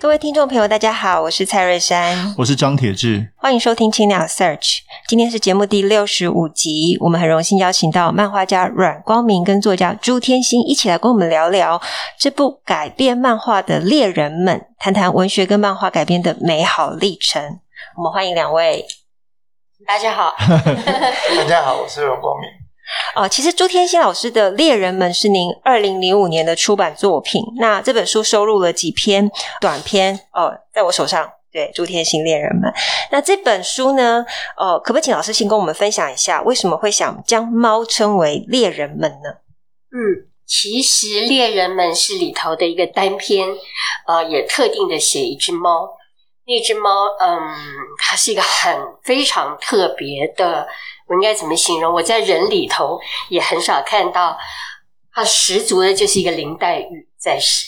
各位听众朋友，大家好，我是蔡瑞珊，我是张铁志，欢迎收听青鸟 Search。今天是节目第六十五集，我们很荣幸邀请到漫画家阮光明跟作家朱天心一起来跟我们聊聊这部改编漫画的《猎人们》，谈谈文学跟漫画改编的美好历程。我们欢迎两位，大家好，大家好，我是阮光明。哦，其实朱天心老师的《猎人们》是您二零零五年的出版作品。那这本书收录了几篇短篇哦，在我手上，对，朱天心《猎人们》。那这本书呢，哦，可不可以请老师先跟我们分享一下，为什么会想将猫称为猎人们呢？嗯，其实《猎人们》是里头的一个单篇，呃，也特定的写一只猫。那只猫，嗯，它是一个很非常特别的。我应该怎么形容？我在人里头也很少看到，它十足的就是一个林黛玉在世。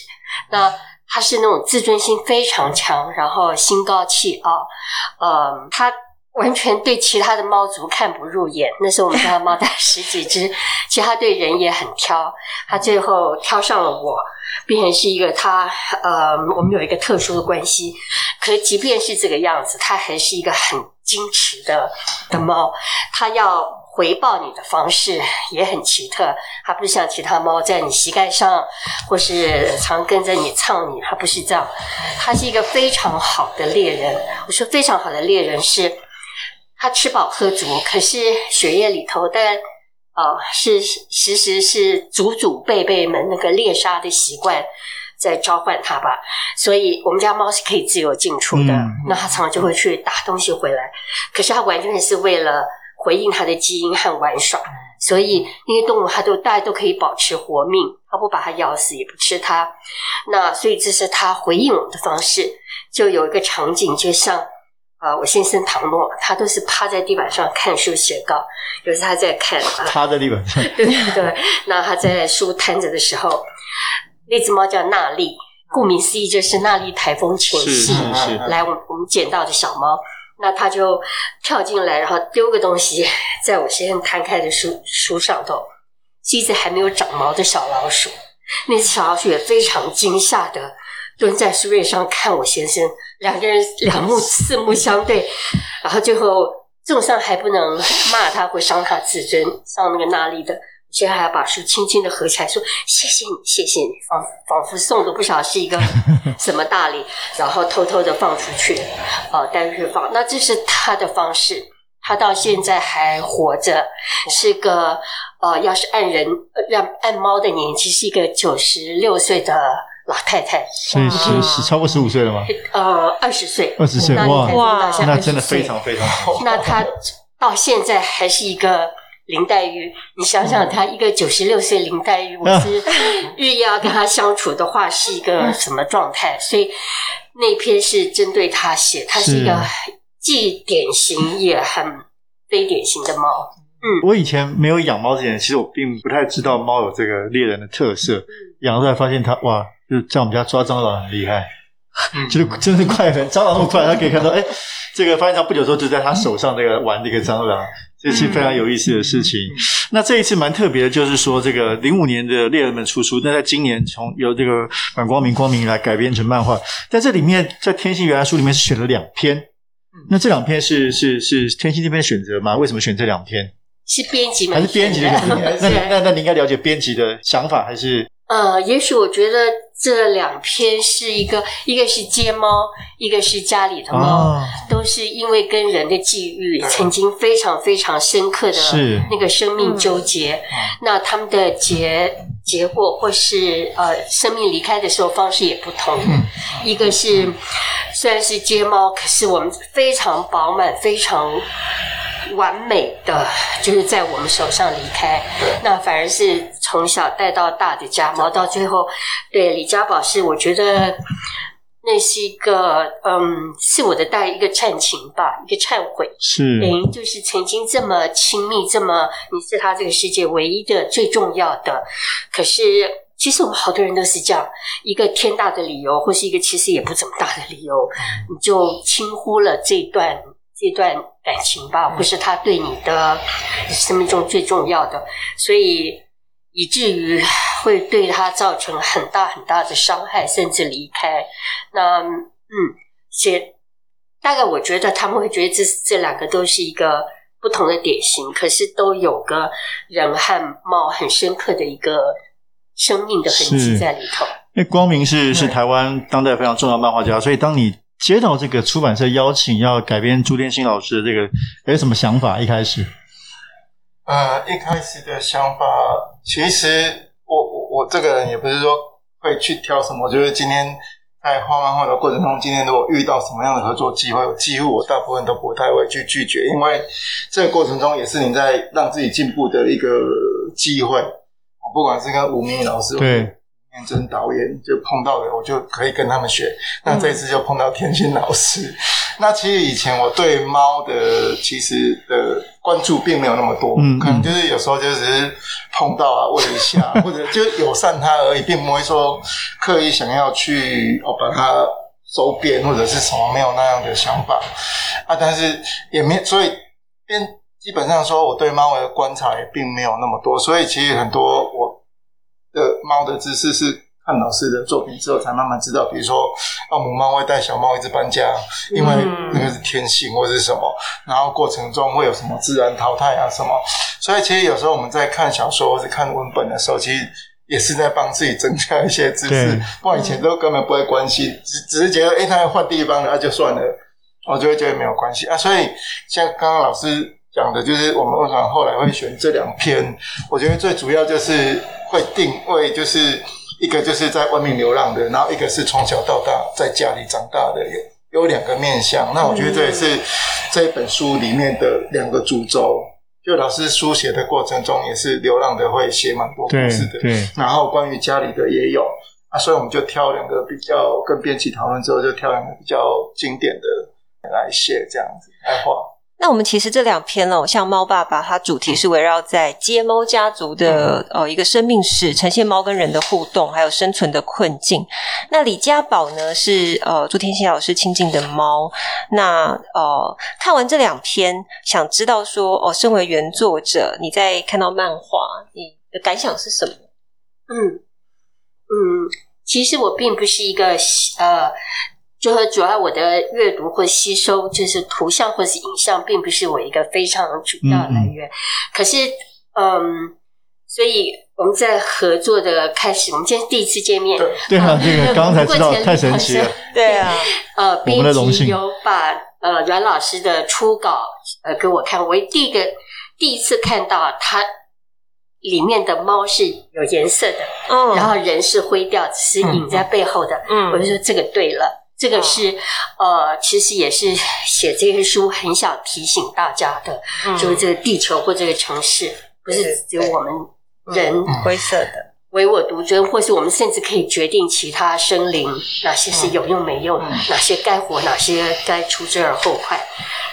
那它是那种自尊心非常强，然后心高气傲，呃，它完全对其他的猫族看不入眼。那时候我们家的猫大十 几只，其实它对人也很挑。它最后挑上了我，变成是一个它，呃，我们有一个特殊的关系。可是即便是这个样子，它还是一个很。矜持的的猫，它要回报你的方式也很奇特。它不是像其他猫在你膝盖上，或是常跟着你蹭你，它不是这样。它是一个非常好的猎人。我说非常好的猎人是，它吃饱喝足，可是血液里头的啊是其实是祖祖辈辈们那个猎杀的习惯。在召唤它吧，所以我们家猫是可以自由进出的。嗯、那它常常就会去打东西回来，可是它完全是为了回应它的基因和玩耍。所以那些动物它都大家都可以保持活命，它不把它咬死，也不吃它。那所以这是它回应我们的方式。就有一个场景，就像啊、呃，我先生唐诺，他都是趴在地板上看书写稿，有时他在看，趴在地板上，对对对。那他在书摊着的时候。那只猫叫娜丽，顾名思义就是娜丽台风前夕来我们我们捡到的小猫。那它就跳进来，然后丢个东西在我先生摊开的书书上头，是一只还没有长毛的小老鼠。那只小老鼠也非常惊吓的蹲在书页上看我先生，两个人 两目四目相对，然后最后重伤还不能骂他或伤他自尊，像那个娜丽的。现在还要把书轻轻的合起来，说谢谢你，谢谢你，仿仿佛送的不晓得是一个 什么大礼，然后偷偷的放出去，呃，带回去放。那这是他的方式，他到现在还活着，是个呃，要是按人让按猫的年纪，是一个九十六岁的老太太。所以是是超过十五岁了吗？呃，二十岁，二十岁，哇哇，那真的非常非常好。那他到现在还是一个。林黛玉，你想想，她一个九十六岁林黛玉，我 是。日夜要跟她相处的话，是。一个什么状态？所以那篇是。针对她写，她是。一个既典型也很非典型的猫。嗯，我以前没有养猫之前，其实我并不太知道猫有这个猎人的特色。养出来发现它，哇，就在我们家抓蟑螂很厉害，就是。真是。快很蟑螂那么快，它可以看到，哎，这个发现它不久之后就在他手上那个玩这个蟑螂。这是非常有意思的事情。嗯、那这一次蛮特别的，就是说这个零五年的猎人们出书，那在今年从由这个反光明光明来改编成漫画，在这里面，在天心原来书里面是选了两篇。那这两篇是是是天心这边选择吗？为什么选这两篇？是编辑吗？还是编辑的？那那那你应该了解编辑的想法，还是？呃，也许我觉得这两篇是一个，一个是街猫，一个是家里的猫，哦、都是因为跟人的际遇曾经非常非常深刻的那个生命纠结，那他们的结结果或是呃生命离开的时候方式也不同。嗯、一个是虽然是街猫，可是我们非常饱满，非常完美的就是在我们手上离开，那反而是从小带到大的家猫，到最后，对李家宝是我觉得那是一个嗯，是我的大一个忏情吧，一个忏悔，是。等于就是曾经这么亲密，这么你是他这个世界唯一的最重要的，可是。其实我们好多人都是这样，一个天大的理由，或是一个其实也不怎么大的理由，你就轻忽了这段这段感情吧，或是他对你的生命中最重要的，所以以至于会对他造成很大很大的伤害，甚至离开。那嗯，且大概我觉得他们会觉得这这两个都是一个不同的典型，可是都有个人和貌很深刻的一个。生命的痕迹在里头。因为光明是是台湾当代非常重要的漫画家，所以当你接到这个出版社邀请要改编朱天心老师的这个，有什么想法？一开始，呃，一开始的想法，其实我我我这个人也不是说会去挑什么，就是今天在画漫画的过程中，今天如果遇到什么样的合作机会，几乎我大部分都不太会去拒绝，因为这个过程中也是你在让自己进步的一个机会。不管是跟吴明老师，对，念真导演就碰到了，我就可以跟他们学。那这次就碰到天心老师。嗯、那其实以前我对猫的其实的关注并没有那么多，嗯，可能就是有时候就只是碰到啊，问一下，或者就友善它而已，并不会说刻意想要去哦把它收编或者是什么，没有那样的想法啊。但是也没所以边。基本上说，我对猫的观察也并没有那么多，所以其实很多我的猫的知识是看老师的作品之后才慢慢知道。比如说，啊，母猫会带小猫一直搬家，因为那个是天性或者是什么，然后过程中会有什么自然淘汰啊什么。所以其实有时候我们在看小说或者看文本的时候，其实也是在帮自己增加一些知识。不然以前都根本不会关心，只只是觉得，哎，它要换地方了，那就算了，我就会觉得没有关系啊。所以像刚刚老师。讲的就是我们为什么后来会选这两篇？我觉得最主要就是会定位，就是一个就是在外面流浪的，然后一个是从小到大在家里长大的，有有两个面向。那我觉得这也是这一本书里面的两个主轴。就老师书写的过程中，也是流浪的会写蛮多故事的，然后关于家里的也有啊，所以我们就挑两个比较跟编辑讨论之后，就挑两个比较经典的来写，这样子来画。那我们其实这两篇哦，像《猫爸爸》，它主题是围绕在街猫家族的呃一个生命史，呈现猫跟人的互动，还有生存的困境。那李家宝呢，是呃朱天心老师亲近的猫。那呃看完这两篇，想知道说哦，身为原作者，你在看到漫画，你的感想是什么？嗯嗯，其实我并不是一个呃。就是主要我的阅读或吸收，就是图像或是影像，并不是我一个非常主要的来源。嗯、可是，嗯，所以我们在合作的开始，我们今天第一次见面，对，对啊，这个刚 刚才知道，太神奇了，对啊，呃，编辑有把呃阮老师的初稿呃给我看，我第一个第一次看到它里面的猫是有颜色的，嗯，然后人是灰调，只是影在背后的，嗯，我就说这个对了。这个是，呃，其实也是写这些书很想提醒大家的，嗯、就是这个地球或这个城市，不是只有我们人灰色的。唯我独尊，或是我们甚至可以决定其他生灵哪些是有用没用，嗯、哪些该活，哪些该除之而后快。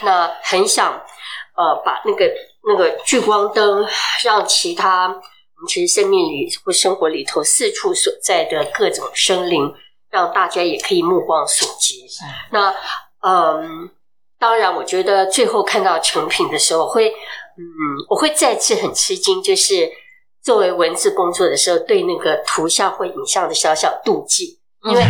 那很想，呃，把那个那个聚光灯，让其他我们其实生命里或生活里头四处所在的各种生灵。让大家也可以目光所及。那嗯，当然，我觉得最后看到成品的时候，会嗯，我会再次很吃惊，就是作为文字工作的时候，对那个图像或影像的小小妒忌，因为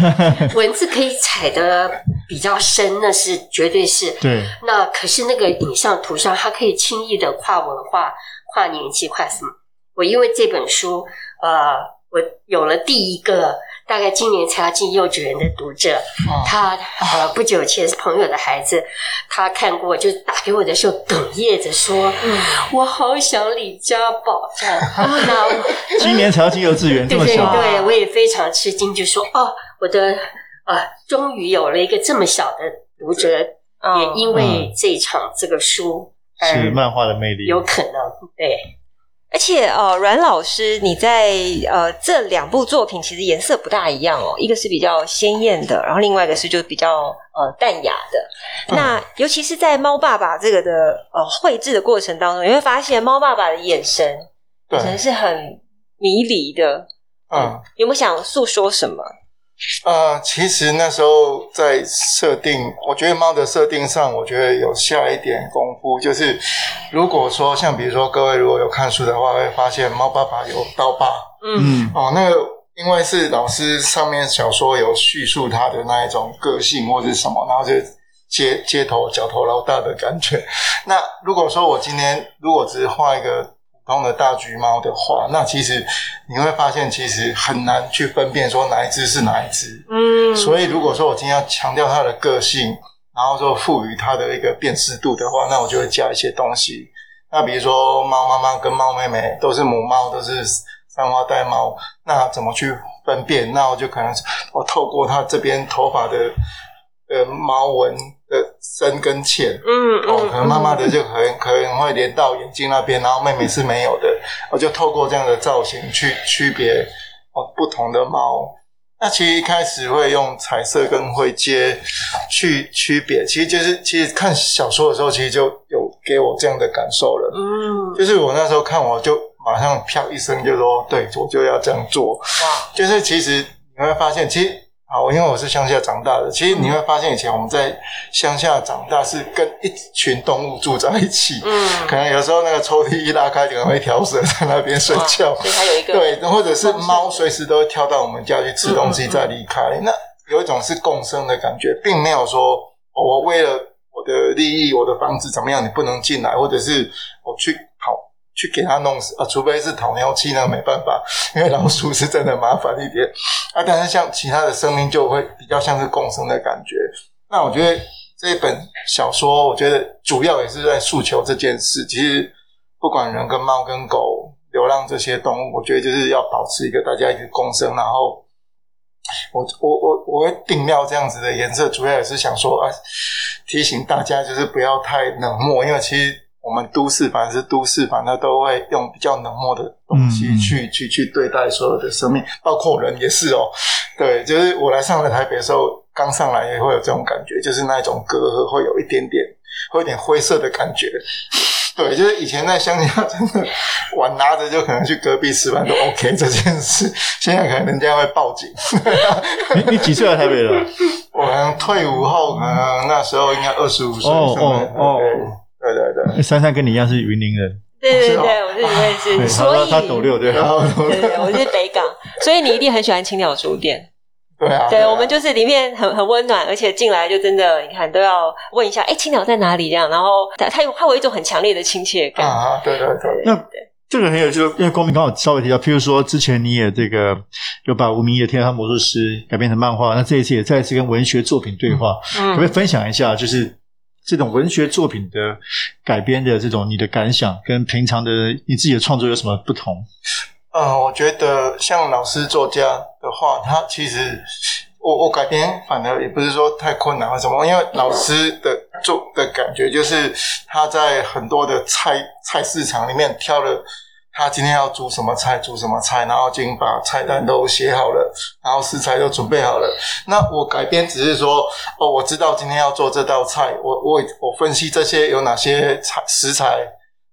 文字可以踩的比较深，那是绝对是对。那可是那个影像图像，它可以轻易的跨文化、跨年纪、跨什么？我因为这本书，呃，我有了第一个。大概今年才要进幼稚园的读者，哦、他呃不久前是朋友的孩子，他看过就打给我的时候哽咽着说：“嗯、我好想李家宝。”这样，那我今年才要进幼稚园，对对对，我也非常吃惊，就说：“哦，我的啊、呃，终于有了一个这么小的读者，嗯、也因为这一场这个书是漫画的魅力，有可能对。而且呃，阮老师你在呃这两部作品其实颜色不大一样哦，一个是比较鲜艳的，然后另外一个是就比较呃淡雅的。那尤其是在猫爸爸这个的呃绘制的过程当中，你会发现猫爸爸的眼神，眼神是很迷离的。嗯，有没有想诉说什么？呃，其实那时候在设定，我觉得猫的设定上，我觉得有下一点功夫。就是如果说像比如说各位如果有看书的话，会发现猫爸爸有刀疤。嗯，哦，那个因为是老师上面小说有叙述他的那一种个性或者什么，然后就街街头角头老大的感觉。那如果说我今天如果只是画一个。的大橘猫的话，那其实你会发现，其实很难去分辨说哪一只是哪一只。嗯，所以如果说我今天要强调它的个性，然后说赋予它的一个辨识度的话，那我就会加一些东西。那比如说猫妈妈跟猫妹妹都是母猫，都是三花带猫，那怎么去分辨？那我就可能我透过它这边头发的呃毛纹。的深跟浅，嗯，哦，可能慢慢的就可能可能会连到眼睛那边，然后妹妹是没有的，我就透过这样的造型去区别哦不同的猫。那其实一开始会用彩色跟灰阶去区别，其实就是其实看小说的时候，其实就有给我这样的感受了，嗯，就是我那时候看我就马上飘一声就说，对，我就要这样做，哇，就是其实你会发现其实。好，因为我是乡下长大的，其实你会发现以前我们在乡下长大是跟一群动物住在一起，嗯，可能有时候那个抽屉一拉开，可能会条蛇在那边睡觉，所以它有一个对，或者是猫随时都会跳到我们家去吃东西再离开，嗯嗯嗯，那有一种是共生的感觉，并没有说我为了我的利益，我的房子怎么样，你不能进来，或者是我去跑。去给它弄死啊！除非是讨牛气，那没办法，因为老鼠是真的麻烦一点啊。但是像其他的生命就会比较像是共生的感觉。那我觉得这一本小说，我觉得主要也是在诉求这件事。其实不管人跟猫跟狗、流浪这些动物，我觉得就是要保持一个大家一个共生。然后我我我我会定料这样子的颜色，主要也是想说啊，提醒大家就是不要太冷漠，因为其实。我们都市反正是都市，反正都会用比较冷漠的东西去、嗯、去去对待所有的生命，包括人也是哦。对，就是我来上了台北的时候，刚上来也会有这种感觉，就是那一种隔阂会有一点点，会有点灰色的感觉。对，就是以前在乡下，真的碗拿着就可能去隔壁吃饭都 OK 这件事，现在可能人家会报警。你你几岁来台北的？我可能退伍后，可能那时候应该二十五岁。哦哦哦。对对对，珊珊跟你一样是云林人，对对对，我是我也是，所以他斗六对，对对，我是北港，所以你一定很喜欢青鸟书店，对啊，对我们就是里面很很温暖，而且进来就真的，你看都要问一下，哎，青鸟在哪里这样，然后他他有他有一种很强烈的亲切感。啊，对对对，那这个很有趣，因为光明刚好稍微提到，譬如说之前你也这个有把吴明益的《天堂魔术师》改编成漫画，那这一次也再次跟文学作品对话，可不可以分享一下？就是。这种文学作品的改编的这种你的感想，跟平常的你自己的创作有什么不同？呃，我觉得像老师作家的话，他其实我我改编反而也不是说太困难或什么，因为老师的做的感觉就是他在很多的菜菜市场里面挑了。他今天要煮什么菜，煮什么菜，然后已经把菜单都写好了，然后食材都准备好了。那我改编只是说，哦，我知道今天要做这道菜，我我我分析这些有哪些材食材，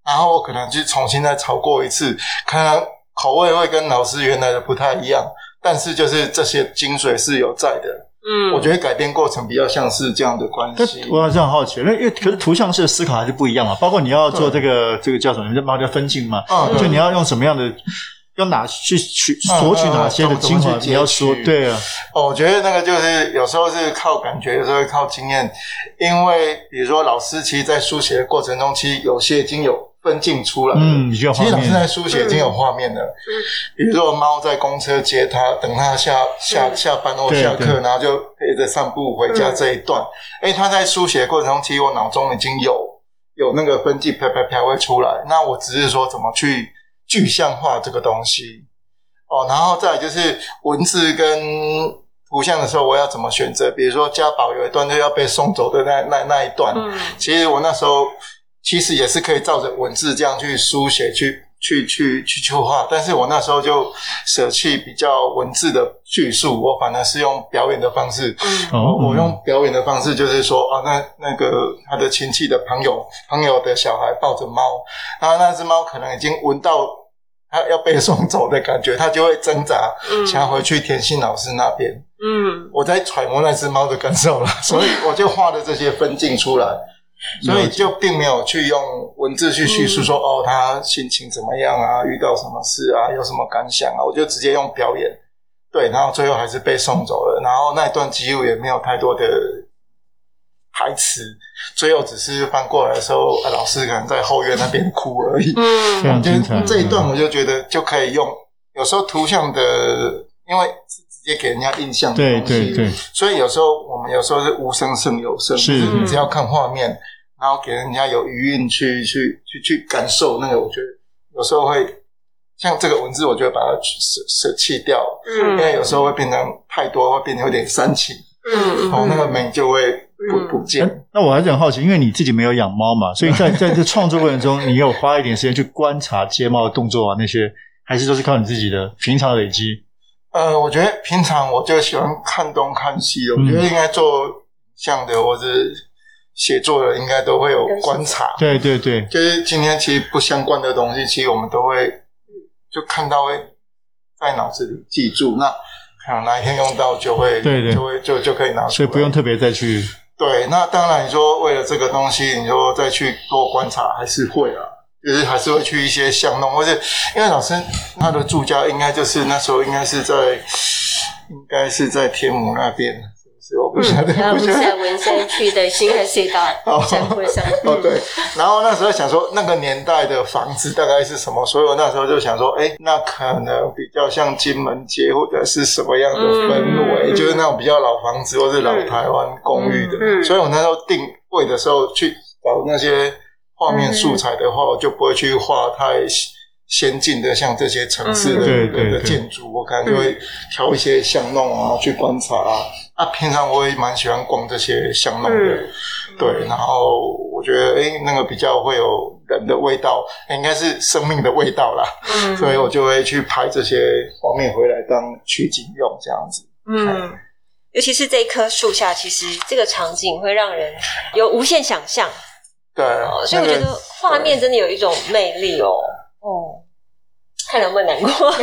然后我可能去重新再炒过一次，可能口味会跟老师原来的不太一样，但是就是这些精髓是有在的。嗯，我觉得改变过程比较像是这样的关系。我还是很好奇，因为因为可是图像式的思考还是不一样嘛。包括你要做这个这个叫什么？你这叫分镜嘛？啊，就你要用什么样的，用哪去取索取哪些的精华？你要说对啊。哦，我觉得那个就是有时候是靠感觉，有时候靠经验。因为比如说老师其实，在书写的过程中，其实有些已经有。分镜出来，嗯，其实老师在书写已经有画面了。嗯，比如说猫在公车接他，等他下下下班或下课，然后就陪着散步回家这一段。哎，他在书写的过程中，其实我脑中已经有有那个分镜啪啪啪会出来。那我只是说怎么去具象化这个东西哦，然后再来就是文字跟图像的时候，我要怎么选择？比如说家宝有一段就要被送走的那那那一段，其实我那时候。其实也是可以照着文字这样去书写去。去去去去画，但是我那时候就舍弃比较文字的叙述，我反而是用表演的方式。嗯，我用表演的方式，就是说啊，那那个他的亲戚的朋友朋友的小孩抱着猫，然后那只猫可能已经闻到他要被送走的感觉，他就会挣扎，想要回去田心老师那边。嗯，我在揣摩那只猫的感受了，所以我就画了这些分镜出来。所以就并没有去用文字去叙述说、嗯、哦，他心情怎么样啊，遇到什么事啊，有什么感想啊，我就直接用表演，对，然后最后还是被送走了，然后那一段几乎也没有太多的台词，最后只是翻过来的时候，老师可能在后院那边哭而已。嗯，非常精彩。这一段我就觉得就可以用，有时候图像的，因为是直接给人家印象的东西，对对。对，所以有时候我们有时候是无声胜有声，是。你只要看画面。然后给人家有余韵去去去去感受那个，我觉得有时候会像这个文字，我觉得把它舍舍弃掉，嗯，因为有时候会变成太多，会变得有点煽情，嗯，哦，那个美就会不、嗯、不见、欸。那我还是很好奇，因为你自己没有养猫嘛，所以在 在这创作过程中，你有花一点时间去观察接猫的动作啊，那些还是都是靠你自己的平常的累积。呃，我觉得平常我就喜欢看东看西的，我觉得应该做像的，或者。写作的应该都会有观察，对对对，就是今天其实不相关的东西，其实我们都会就看到会在脑子里记住，那可能哪一天用到就会，对对，就会就就可以拿出来，所以不用特别再去。对，那当然你说为了这个东西，你说再去多观察还是会啊，就是还是会去一些巷弄，或者因为老师他的住家应该就是那时候应该是在应该是在天母那边。是不是我不晓得，我们在文山区的新海隧道山坡上。哦，对。然后那时候想说，那个年代的房子大概是什么？所以我那时候就想说，哎，那可能比较像金门街或者是什么样的氛围，嗯、就是那种比较老房子或是老台湾公寓的。所以我那时候定位的时候去找那些画面素材的话，我就不会去画太先进的，像这些城市的、建筑，我可能就会挑一些巷弄啊去观察啊。啊，平常我也蛮喜欢逛这些巷弄的，嗯、对，然后我觉得，哎那个比较会有人的味道，应该是生命的味道啦，嗯，所以我就会去拍这些画面回来当取景用，这样子。嗯，尤其是这一棵树下，其实这个场景会让人有无限想象。对，所以我觉得画面真的有一种魅力哦。哦。看能不能难过。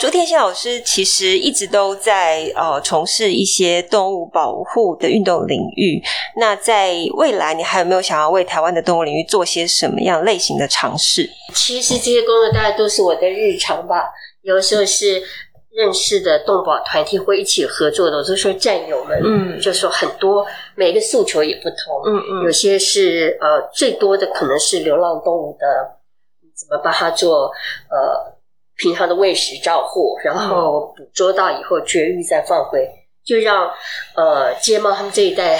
朱天心老师其实一直都在呃从事一些动物保护的运动领域。那在未来，你还有没有想要为台湾的动物领域做些什么样类型的尝试？其实这些工作大概都是我的日常吧。有时候是认识的动保团体会一起合作的，我就说战友们，嗯，就说很多每个诉求也不同，嗯嗯，有些是呃最多的可能是流浪动物的。怎么把它做呃平常的喂食照护，然后捕捉到以后绝育再放回，就让呃街猫他们这一代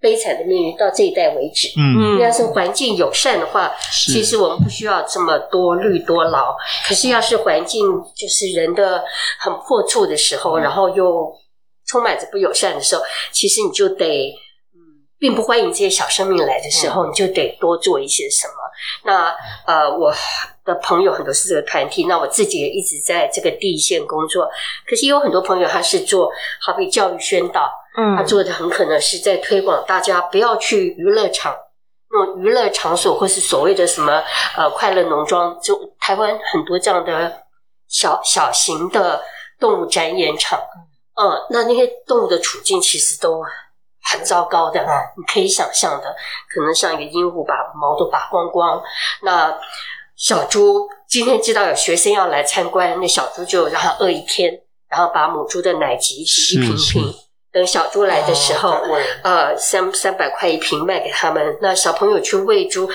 悲惨的命运到这一代为止。嗯，要是环境友善的话，其实我们不需要这么多绿多劳。可是要是环境就是人的很破处的时候，然后又充满着不友善的时候，其实你就得。并不欢迎这些小生命来的时候，你就得多做一些什么。那呃，我的朋友很多是这个团体，那我自己也一直在这个第一线工作。可是有很多朋友他是做好比教育宣导，嗯，他做的很可能是在推广大家不要去娱乐场，那种娱乐场所或是所谓的什么呃快乐农庄，就台湾很多这样的小小型的动物展演场，嗯，那那些动物的处境其实都。很糟糕的，你可以想象的，可能像一个鹦鹉把毛都拔光光。那小猪今天知道有学生要来参观，那小猪就让它饿一天，然后把母猪的奶集一瓶瓶，等小猪来的时候，哦、呃，三三百块一瓶卖给他们。那小朋友去喂猪，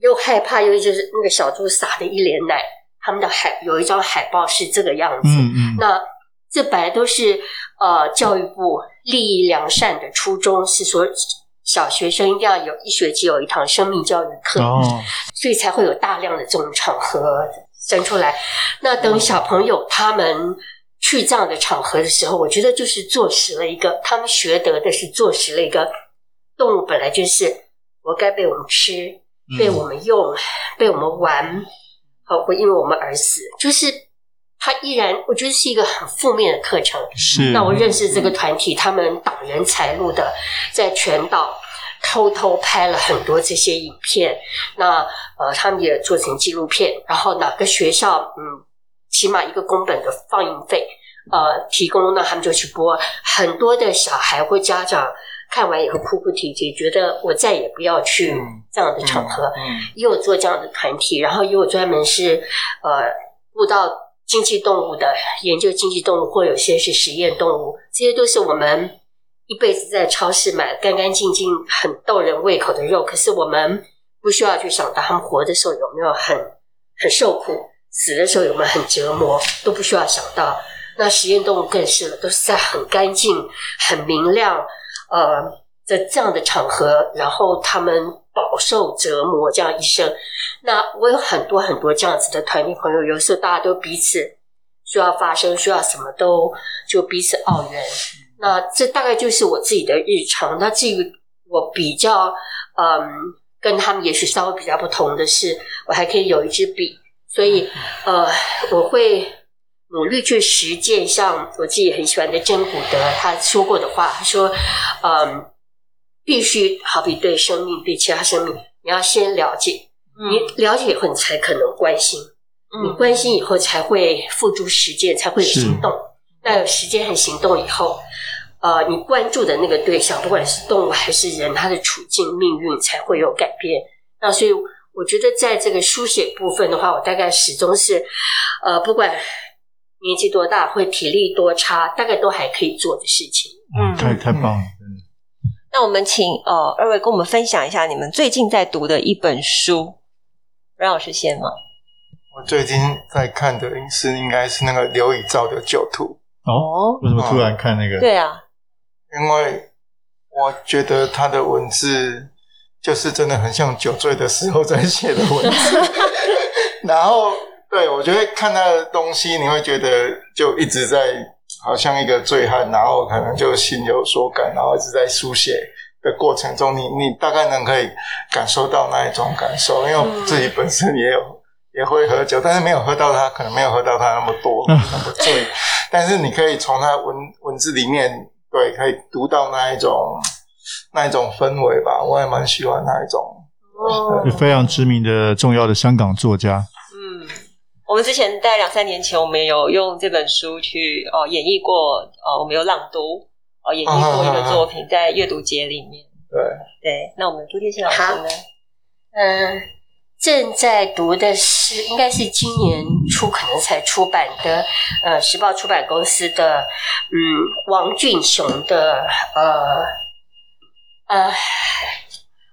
又害怕，又就是那个小猪撒的一脸奶，他们的海有一张海报是这个样子。嗯嗯，那这本来都是呃教育部。利益良善的初衷是说，小学生一定要有一学期有一堂生命教育课，哦、所以才会有大量的这种场合生出来。那等小朋友他们去这样的场合的时候，我觉得就是坐实了一个他们学得的是坐实了一个动物本来就是活该被我们吃，被我们用，嗯、被我们玩，好，会因为我们而死，就是他依然，我觉得是一个很负面的课程。是，那我认识这个团体，他们挡人财路的，在全岛偷偷拍了很多这些影片，那呃，他们也做成纪录片，然后哪个学校，嗯，起码一个公本的放映费，呃，提供，那他们就去播，很多的小孩或家长。看完以后哭哭啼啼，觉得我再也不要去这样的场合。嗯嗯、也有做这样的团体，然后也有专门是呃，悟到经济动物的研究，经济动物或有些是实验动物，这些都是我们一辈子在超市买干干净净、很逗人胃口的肉。可是我们不需要去想到他们活的时候有没有很很受苦，死的时候有没有很折磨，都不需要想到。那实验动物更是了，都是在很干净、很明亮。呃，在这样的场合，然后他们饱受折磨这样一生，那我有很多很多这样子的团体朋友，有时候大家都彼此需要发声，需要什么都就彼此抱怨。那这大概就是我自己的日常。那至于我比较嗯，跟他们也许稍微比较不同的是，我还可以有一支笔，所以呃，我会。努力去实践，像我自己很喜欢的真古德他说过的话，他说：“嗯，必须好比对生命，对其他生命，你要先了解，嗯、你了解以后，你才可能关心，嗯、你关心以后才会付诸实践，才会有行动。是那有实践和行动以后，呃，你关注的那个对象，不管是动物还是人，他的处境命运才会有改变。那所以，我觉得在这个书写部分的话，我大概始终是，呃，不管。”年纪多大，会体力多差，大概都还可以做的事情。嗯，太太棒了。嗯，那我们请呃二位跟我们分享一下你们最近在读的一本书。阮老师先吗？我最近在看的是应该是那个刘以霥的《酒徒》。哦，为什么突然看那个？嗯、对啊，因为我觉得他的文字就是真的很像酒醉的时候在写的文字，然后。对，我觉得看他的东西，你会觉得就一直在好像一个醉汉，然后可能就心有所感，然后一直在书写的过程中，你你大概能可以感受到那一种感受。因为我自己本身也有也会喝酒，但是没有喝到他，可能没有喝到他那么多 那么醉，但是你可以从他文文字里面，对，可以读到那一种那一种氛围吧。我也蛮喜欢那一种，哦非常知名的重要的香港作家。嗯我们之前在两三年前，我们有用这本书去哦演绎过哦，我们有朗读哦演绎过一个作品，啊、在阅读节里面。对对，那我们朱天心老师呢？嗯、呃，正在读的是应该是今年初可能才出版的，呃，时报出版公司的嗯王俊雄的呃呃，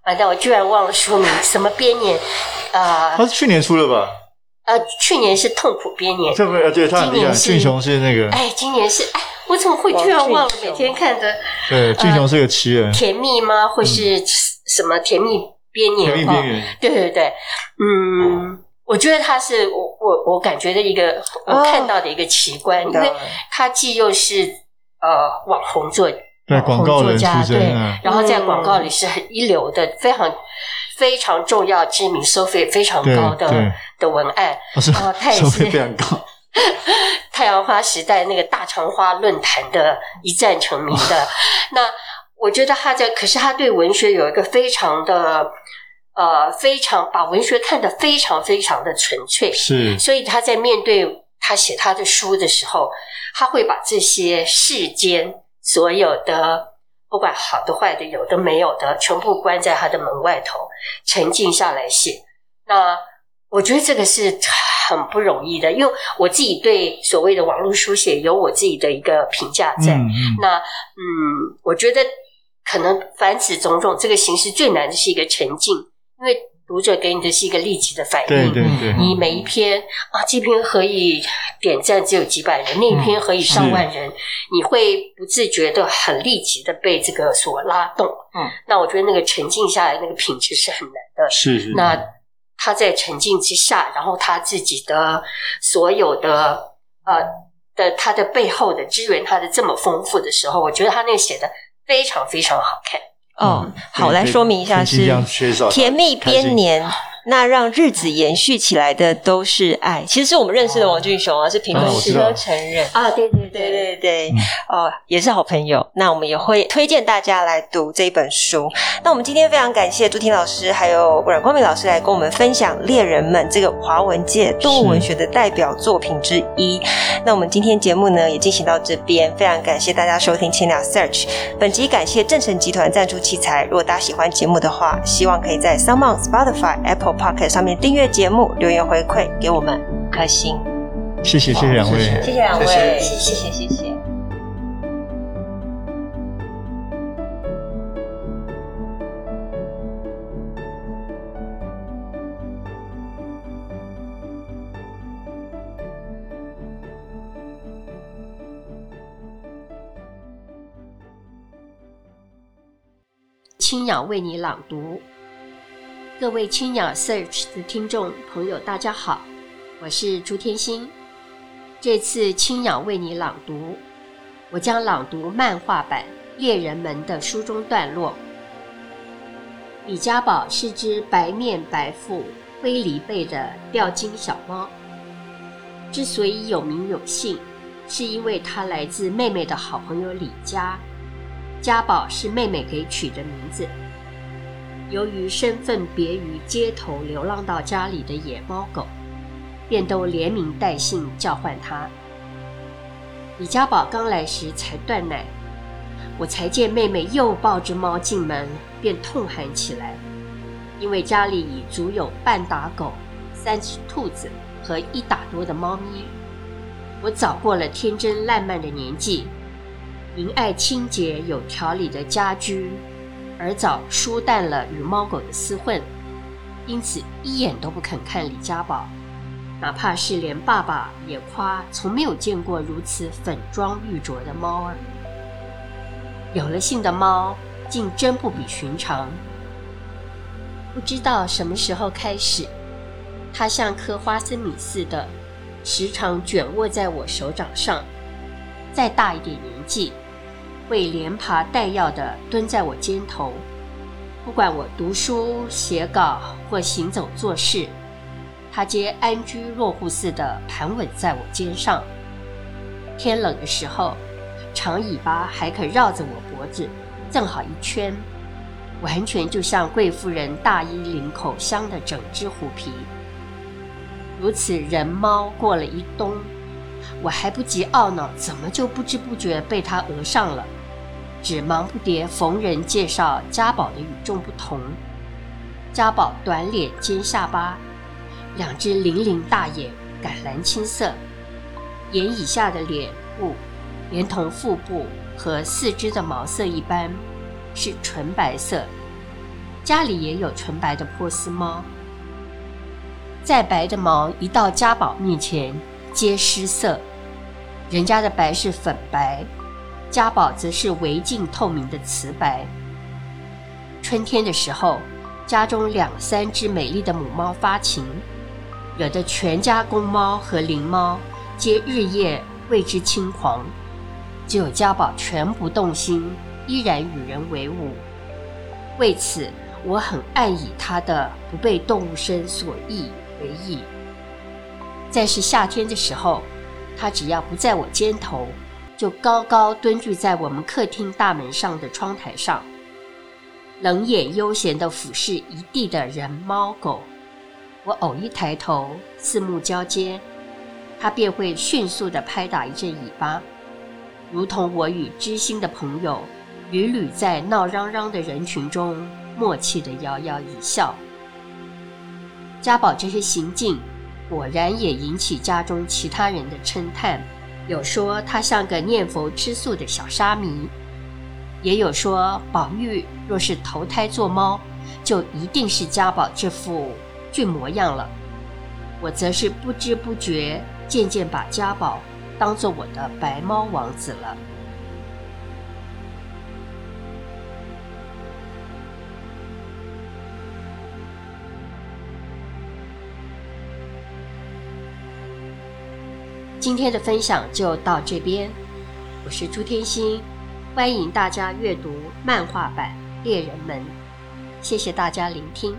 完蛋，我居然忘了说明，什么编年啊？呃、他是去年出的吧？呃，去年是痛苦编年，这不对，他很厉害。俊雄是那个，哎，今年是哎，我怎么会居然忘了？每天看的，对，俊雄是个奇人，甜蜜吗？或是什么甜蜜编年？甜蜜编年，对对对，嗯，我觉得他是我我我感觉的一个我看到的一个奇观，因为他既又是呃网红作对广告人出身，对，然后在广告里是很一流的，非常。非常重要、知名、收费非常高的的文案，然后他也是收费非常高。太阳花时代那个大长花论坛的一战成名的，那我觉得他在，可是他对文学有一个非常的呃，非常把文学看得非常非常的纯粹，是，所以他在面对他写他的书的时候，他会把这些世间所有的。不管好的坏的，有的没有的，全部关在他的门外头，沉静下来写。那我觉得这个是很不容易的，因为我自己对所谓的网络书写有我自己的一个评价在。嗯嗯那嗯，我觉得可能凡此种种，这个形式最难的是一个沉静，因为。读者给你的是一个立即的反应，对对对。你每一篇啊，这篇何以点赞只有几百人，那一篇何以上万人，你会不自觉的很立即的被这个所拉动。嗯，那我觉得那个沉静下来那个品质是很难的。是是。那他在沉静之下，然后他自己的所有的呃的他的背后的资源，他的这么丰富的时候，我觉得他那个写的非常非常好看。哦，好，来说明一下是甜蜜编年。那让日子延续起来的都是爱，其实是我们认识的王俊雄啊，是评论师都承认啊，对对对对对，哦，也是好朋友。那我们也会推荐大家来读这一本书。那我们今天非常感谢朱婷老师还有阮光美老师来跟我们分享《猎人们》这个华文界动物文学的代表作品之一。那我们今天节目呢也进行到这边，非常感谢大家收听青鸟 Search。本集感谢正成集团赞助器材。如果大家喜欢节目的话，希望可以在 SoundOn、Spotify、Apple。Podcast 上面订阅节目，留言回馈给我们五颗星。谢谢谢谢两位，谢谢两位，谢谢谢谢谢谢。青鸟为你朗读。各位青鸟 Search 的听众朋友，大家好，我是朱天心。这次青鸟为你朗读，我将朗读漫画版《猎人们》的书中段落。李家宝是只白面白腹、灰狸背的吊睛小猫。之所以有名有姓，是因为它来自妹妹的好朋友李家。家宝是妹妹给取的名字。由于身份别于街头流浪到家里的野猫狗，便都连名带姓叫唤它。李家宝刚来时才断奶，我才见妹妹又抱着猫进门，便痛喊起来，因为家里已足有半打狗、三只兔子和一打多的猫咪。我早过了天真烂漫的年纪，宁爱清洁有条理的家居。而早疏淡了与猫狗的厮混，因此一眼都不肯看李家宝，哪怕是连爸爸也夸从没有见过如此粉妆玉琢的猫儿。有了性的猫，竟真不比寻常。不知道什么时候开始，它像颗花生米似的，时常卷卧在我手掌上。再大一点年纪。会连爬带要地蹲在我肩头，不管我读书、写稿或行走做事，它皆安居落户似的盘稳在我肩上。天冷的时候，长尾巴还可绕着我脖子，正好一圈，完全就像贵妇人大衣领口镶的整只虎皮。如此人猫过了一冬，我还不及懊恼，怎么就不知不觉被它讹上了。只忙不迭逢人介绍家宝的与众不同。家宝短脸尖下巴，两只灵灵大眼，橄榄青色，眼以下的脸部，连同腹部和四肢的毛色一般，是纯白色。家里也有纯白的波斯猫，再白的毛一到家宝面前，皆失色。人家的白是粉白。家宝则是唯净透明的瓷白。春天的时候，家中两三只美丽的母猫发情，惹得全家公猫和灵猫皆日夜为之轻狂。只有家宝全不动心，依然与人为伍。为此，我很爱以它的不被动物声所役为意。再是夏天的时候，它只要不在我肩头，就高高蹲踞在我们客厅大门上的窗台上，冷眼悠闲地俯视一地的人猫狗。我偶一抬头，四目交接，它便会迅速地拍打一阵尾巴，如同我与知心的朋友屡屡在闹嚷嚷的人群中默契地遥遥一笑。家宝这些行径，果然也引起家中其他人的称叹。有说他像个念佛吃素的小沙弥，也有说宝玉若是投胎做猫，就一定是家宝这副俊模样了。我则是不知不觉渐渐把家宝当做我的白猫王子了。今天的分享就到这边，我是朱天心，欢迎大家阅读漫画版猎人们。谢谢大家聆听。